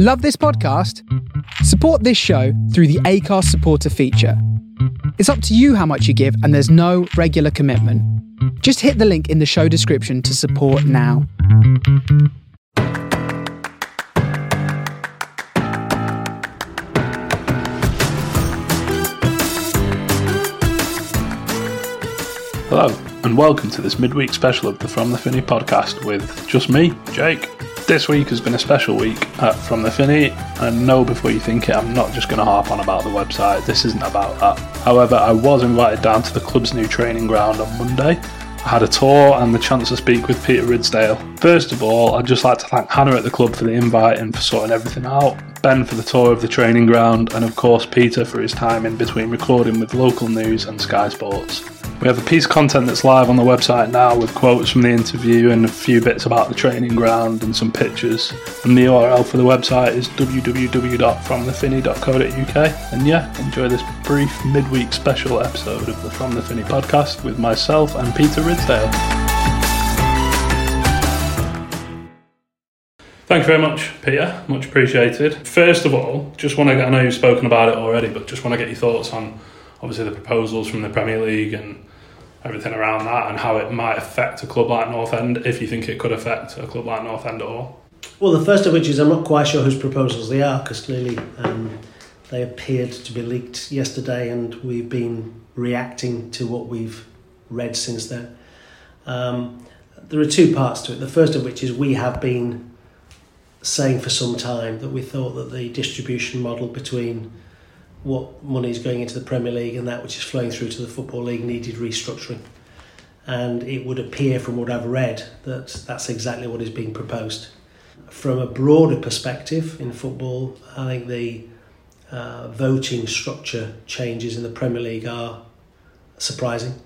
Love this podcast? Support this show through the Acast supporter feature. It's up to you how much you give, and there's no regular commitment. Just hit the link in the show description to support now. Hello, and welcome to this midweek special of the From the Finney podcast with just me, Jake. This week has been a special week at From the Finney, and know before you think it, I'm not just going to harp on about the website. This isn't about that. However, I was invited down to the club's new training ground on Monday. I had a tour and the chance to speak with Peter Ridsdale. First of all, I'd just like to thank Hannah at the club for the invite and for sorting everything out, Ben for the tour of the training ground, and of course Peter for his time in between recording with local news and Sky Sports. We have a piece of content that's live on the website now with quotes from the interview and a few bits about the training ground and some pictures. And the URL for the website is www.fromthefinney.co.uk. And yeah, enjoy this brief midweek special episode of the From the Finney podcast with myself and Peter Ridsdale. Thanks very much, Peter. Much appreciated. First of all, just want to, get, I know you've spoken about it already, but just want to get your thoughts on obviously the proposals from the Premier League and everything around that and how it might affect a club like North End, if you think it could affect a club like North End at all. Well, the first of which is I'm not quite sure whose proposals they are because clearly um, they appeared to be leaked yesterday and we've been reacting to what we've read since then. Um, there are two parts to it. The first of which is we have been saying for some time that we thought that the distribution model between what money is going into the Premier League and that which is flowing through to the Football League needed restructuring. And it would appear from what I've read that that's exactly what is being proposed. From a broader perspective in football, I think the uh, voting structure changes in the Premier League are surprising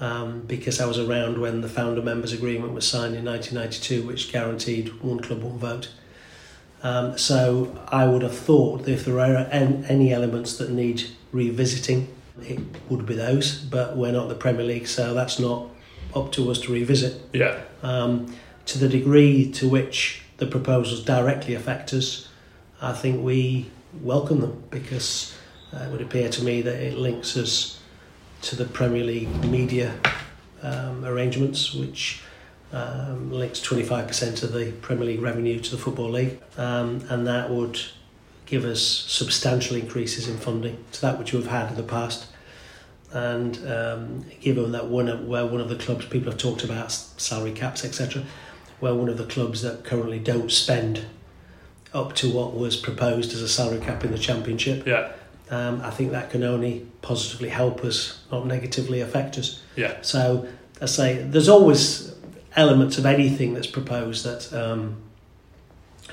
um, because I was around when the founder members agreement was signed in 1992, which guaranteed one club, one vote. Um, so I would have thought that if there are any elements that need revisiting, it would be those. But we're not the Premier League, so that's not up to us to revisit. Yeah. Um, to the degree to which the proposals directly affect us, I think we welcome them because uh, it would appear to me that it links us to the Premier League media um, arrangements, which um, links 25% of the Premier League revenue to the Football League, um, and that would give us substantial increases in funding to that which we've had in the past. And um, given that one of, where one of the clubs people have talked about salary caps etc, where one of the clubs that currently don't spend up to what was proposed as a salary cap in the championship, yeah. Um, I think that can only positively help us, not negatively affect us. Yeah. So I say there's always elements of anything that's proposed that um,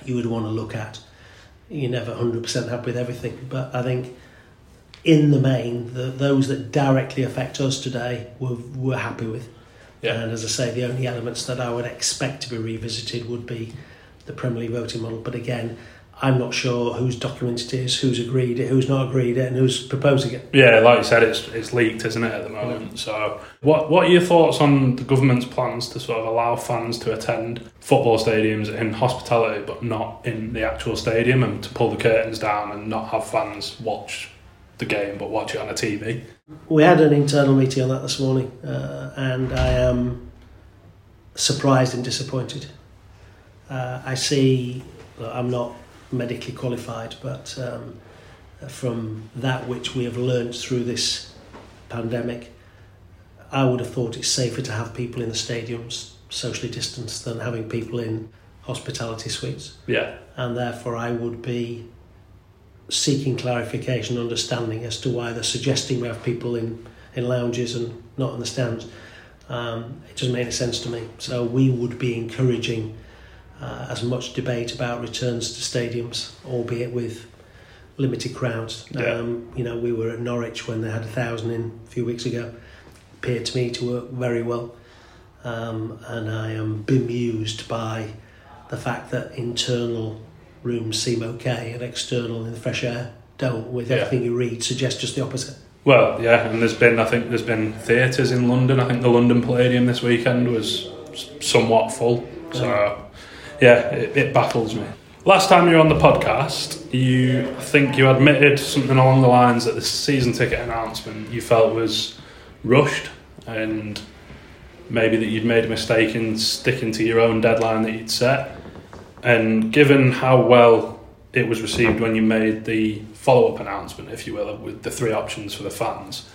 you would want to look at. You're never 100% happy with everything, but I think in the main, the, those that directly affect us today, we're, we're happy with. Yeah. And as I say, the only elements that I would expect to be revisited would be the Premier League voting model. But again, I'm not sure whose document it is, who's agreed it, who's not agreed it, and who's proposing it. Yeah, like you said, it's it's leaked, isn't it, at the moment? Mm. So, what what are your thoughts on the government's plans to sort of allow fans to attend football stadiums in hospitality, but not in the actual stadium, and to pull the curtains down and not have fans watch the game, but watch it on a TV? We had an internal meeting on that this morning, uh, and I am surprised and disappointed. Uh, I see. I'm not medically qualified, but um, from that which we have learned through this pandemic, I would have thought it's safer to have people in the stadiums socially distanced than having people in hospitality suites. Yeah. And therefore, I would be seeking clarification, understanding as to why they're suggesting we have people in, in lounges and not in the stands. Um, it doesn't make any sense to me. So we would be encouraging uh, as much debate about returns to stadiums, albeit with limited crowds. Yeah. Um, you know, we were at Norwich when they had a thousand in a few weeks ago. Appeared to me to work very well, um, and I am bemused by the fact that internal rooms seem okay and external in the fresh air don't. With Yeah. everything you read, suggests just the opposite. Well, yeah, and there's been I think there's been theatres in London. I think the London Palladium this weekend was somewhat full. So, yeah, it, it baffles me. Last time you were on the podcast, you I think you admitted something along the lines that the season ticket announcement you felt was rushed and maybe that you'd made a mistake in sticking to your own deadline that you'd set. And given how well it was received when you made the follow up announcement, if you will, with the three options for the fans,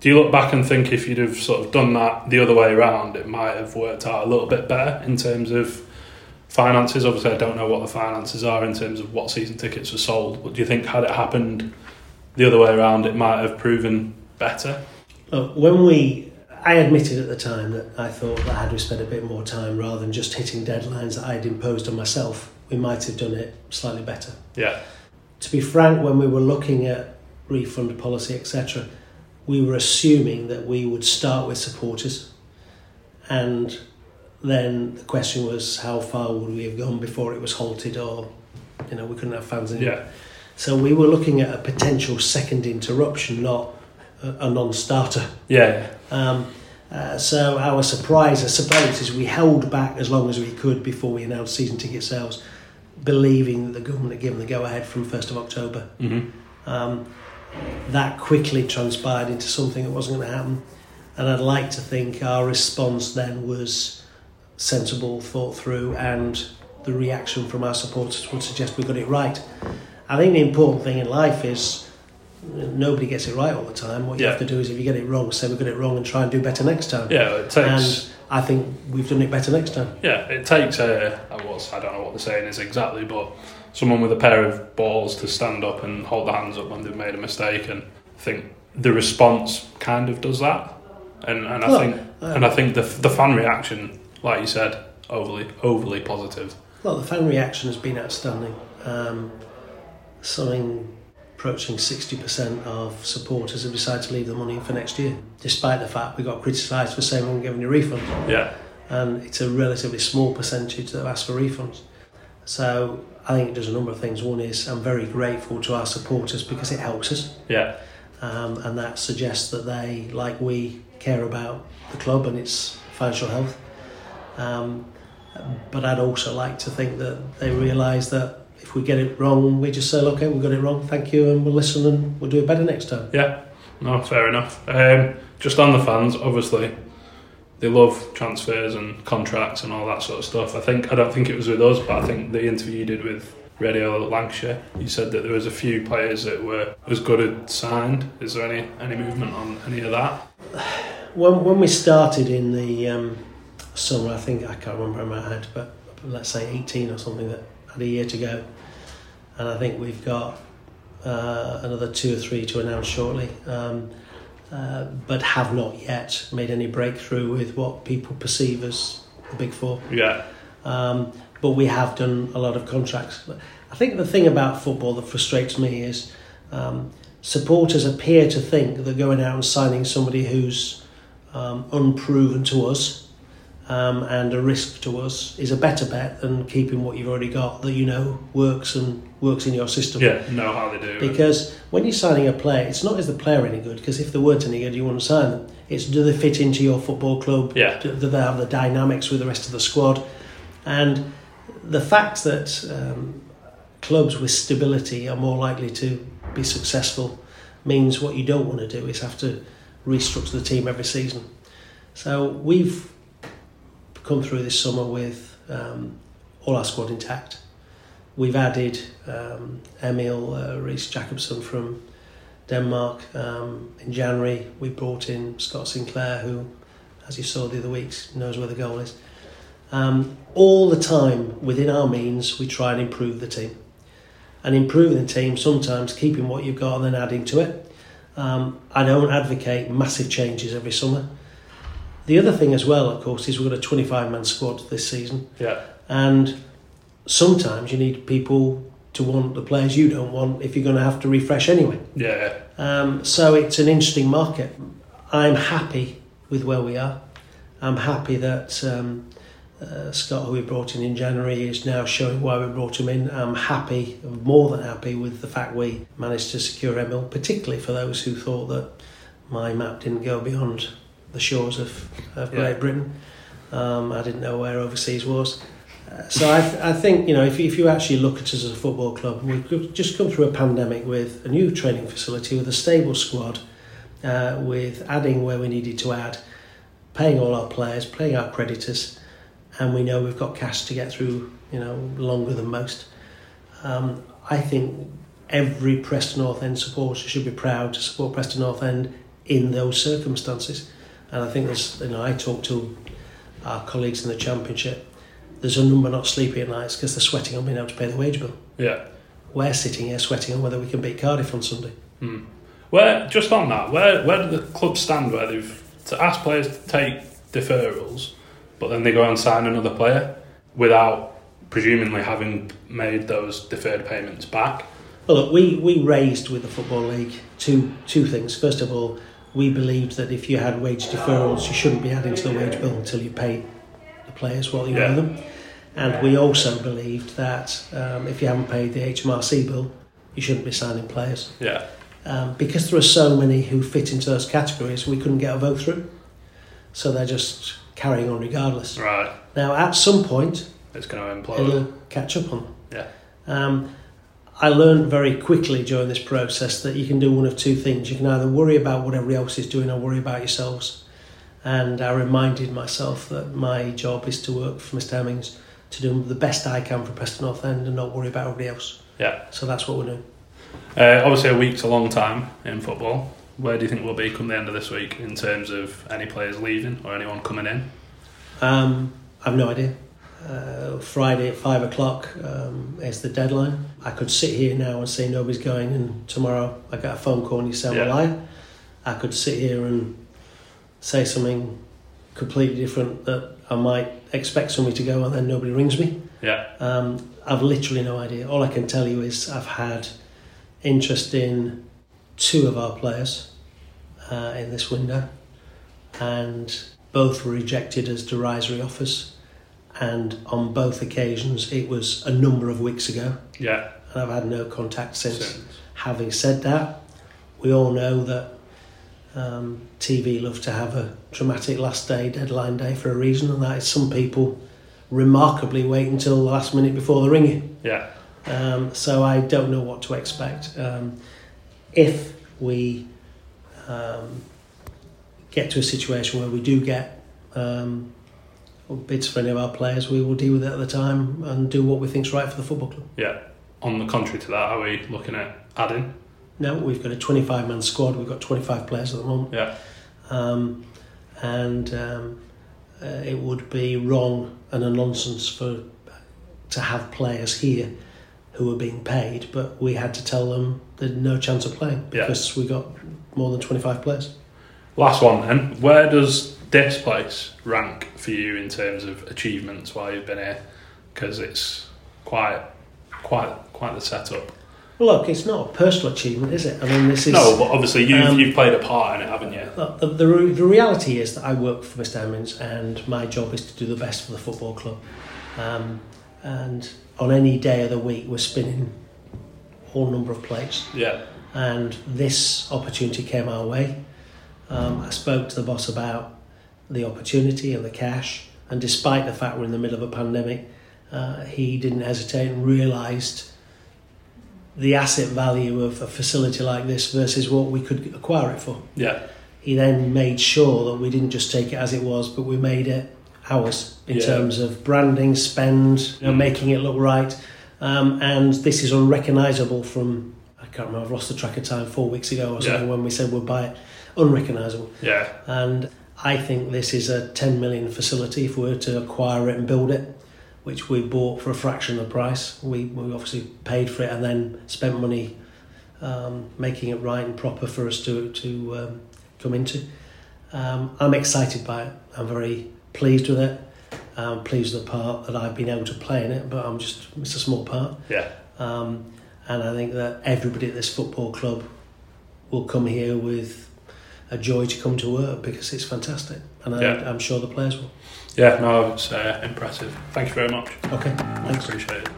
do you look back and think if you'd have sort of done that the other way around, it might have worked out a little bit better in terms of finances? Obviously, I don't know what the finances are in terms of what season tickets were sold, but do you think had it happened the other way around, it might have proven better? Well, when we, I admitted at the time that I thought that had we spent a bit more time rather than just hitting deadlines that I'd imposed on myself, we might have done it slightly better. Yeah. To be frank, when we were looking at refund policy, etc., we were assuming that we would start with supporters and then the question was how far would we have gone before it was halted or you know we couldn't have fans in Yeah. so we were looking at a potential second interruption not a, a non-starter Yeah. um, uh, so our surprise I suppose is we held back as long as we could before we announced season ticket sales believing that the government had given the go-ahead from 1st of October mm-hmm. um, that quickly transpired into something that wasn't going to happen. And I'd like to think our response then was sensible, thought through, and the reaction from our supporters would suggest we got it right. I think the important thing in life is nobody gets it right all the time. What you Yeah. have to do is if you get it wrong, say we got it wrong and try and do better next time. Yeah, it And takes. I think we've done it better next time. Yeah, it takes a. I was. I don't know what the saying is exactly, but someone with a pair of balls to stand up and hold their hands up when they've made a mistake, and I think the response kind of does that. And and I think uh, and I think the the fan reaction, like you said, overly overly positive. Well, the fan reaction has been outstanding. Um, something approaching 60% of supporters have decided to leave the money for next year, despite the fact we got criticised for saying we weren't giving a refund. Yeah, And it's a relatively small percentage that have asked for refunds. So I think it does a number of things. One is I'm very grateful to our supporters because it helps us. yeah, Um, and that suggests that they, like we, care about the club and its financial health. Um, but I'd also like to think that they realise that if we get it wrong, we just say, okay, we got it wrong, thank you, and we'll listen and we'll do it better next time. yeah. No, fair enough. Um, just on the fans, obviously, they love transfers and contracts and all that sort of stuff. I think I don't think it was with us, but I think the interview you did with Radio Lancashire, you said that there was a few players that were as good as signed. Is there any any movement on any of that? When, when we started in the um, summer, I think, I can't remember in my head, but let's say 18 or something that had a year to go. And I think we've got uh, another two or three to announce shortly, um, uh, but have not yet made any breakthrough with what people perceive as the big four. Yeah, Um, but we have done a lot of contracts. I think the thing about football that frustrates me is um, supporters appear to think that going out and signing somebody who's um, unproven to us um, and a risk to us is a better bet than keeping what you've already got that you know works and works in your system. yeah, know how they do. Because when you're signing a player, it's not is the player any good? Because if they weren't any good, you wouldn't sign them. It's do they fit into your football club? Yeah. Do, do they have the dynamics with the rest of the squad? And the fact that um, clubs with stability are more likely to be successful means what you don't want to do is have to restructure the team every season. So we've come through this summer with um, all our squad intact. We've added um, Emil uh, Riis Jakobsen from Denmark. Um, in January, we brought in Scott Sinclair, who, as you saw the other weeks, knows where the goal is. Um, all the time, within our means, we try and improve the team. And improving the team, sometimes keeping what you've got and then adding to it. Um, I don't advocate massive changes every summer. The other thing as well, of course, is we've got a 25 man squad this season. yeah, And sometimes you need people to want the players you don't want if you're going to have to refresh anyway. yeah, Um, so it's an interesting market. I'm happy with where we are. I'm happy that um, uh, Scott, who we brought in in January, is now showing why we brought him in. I'm happy, more than happy, with the fact we managed to secure Emil, particularly for those who thought that my map didn't go beyond the shores of, of Yeah. Great Britain. Um, I didn't know where overseas was. Uh, so I, th- I think you know if, if you actually look at us as a football club, we've just come through a pandemic with a new training facility, with a stable squad, uh, with adding where we needed to add, paying all our players, paying our creditors, and we know we've got cash to get through you know longer than most. Um, I think every Preston North End supporter should be proud to support Preston North End in those circumstances. And I think there's, you know, I talk to our colleagues in the Championship, there's a number not sleeping at nights because they're sweating on being able to pay the wage bill. Yeah. We're sitting here sweating on whether we can beat Cardiff on Sunday. Hmm. Where just on that, where where do the clubs stand where they've to ask players to take deferrals, but then they go and sign another player without presumably having made those deferred payments back? Well, look, we, we raised with the Football League two two things. First of all, we believed that if you had wage deferrals, you shouldn't be adding to the wage bill until you pay the players what you Yeah. owe them. And we also believed that um, if you haven't paid the HMRC bill, you shouldn't be signing players. Yeah. Um, because there are so many who fit into those categories, we couldn't get a vote through. So they're just carrying on regardless. Right. Now, at some point, It's going to implode. it'll catch up on them. Yeah. Um, I learned very quickly during this process that you can do one of two things. You can either worry about what everybody else is doing or worry about yourselves. And I reminded myself that my job is to work for Mr. Hemmings to do the best I can for Preston North End and not worry about everybody else. Yeah. So that's what we're doing. Uh, obviously, a week's a long time in football. Where do you think we'll be come the end of this week in terms of any players leaving or anyone coming in? Um, I've no idea. Uh, Friday at five o'clock um, is the deadline. I could sit here now and say nobody's going, and tomorrow I get a phone call and you say Yeah. a liar. I could sit here and say something completely different that I might expect somebody to go, and then nobody rings me. Yeah. Um, I've literally no idea. All I can tell you is I've had interest in two of our players uh, in this window, and both were rejected as derisory offers. And on both occasions, it was a number of weeks ago, Yeah. and I've had no contact since. Since. Having said that, we all know that um, TV love to have a dramatic last day, deadline day for a reason, and that is some people remarkably wait until the last minute before they ring you. Yeah. Um, so I don't know what to expect. Um, if we um, get to a situation where we do get um, bids for any of our players, we will deal with it at the time and do what we think's right for the football club. Yeah. On the contrary to that, are we looking at adding? No, we've got a 25 man squad. We've got 25 players at the moment. Yeah. Um, and um, uh, it would be wrong and a nonsense for to have players here who were being paid, but we had to tell them there's no chance of playing Yeah. because we got more than 25 players. Last one then. Where does this place rank for you in terms of achievements while you've been here? Because it's quite, quite, quite the setup. Well, look, it's not a personal achievement, is it? I mean, this is No, but obviously you've, um, you've played a part in it, haven't you? Look, the, the, the reality is that I work for Mr. Hemmings and my job is to do the best for the football club. Um, and on any day of the week, we're spinning all number of plates. Yeah. And this opportunity came our way. Um, I spoke to the boss about the opportunity and the cash. And despite the fact we're in the middle of a pandemic, uh, he didn't hesitate and realised the asset value of a facility like this versus what we could acquire it for Yeah. he then made sure that we didn't just take it as it was, but we made it ours in Yeah. terms of branding, spend, you know, Mm. making it look right. Um, and this is unrecognisable from, I can't remember, I've lost the track of time, four weeks ago or something Yeah. when we said we'd buy it. Unrecognisable. Yeah. And I think this is a 10 million facility if we were to acquire it and build it, which we bought for a fraction of the price. We, we obviously paid for it and then spent money um, making it right and proper for us to, to um, come into. Um, I'm excited by it. I'm very pleased with it. I'm pleased with the part that I've been able to play in it, but I'm just, it's a small part. Yeah. Um, and I think that everybody at this football club will come here with a joy to come to work because it's fantastic. And I, Yeah. I'm sure the players will. Yeah. No, it's uh, impressive. Thank you very much. Okay, thanks. Appreciate it.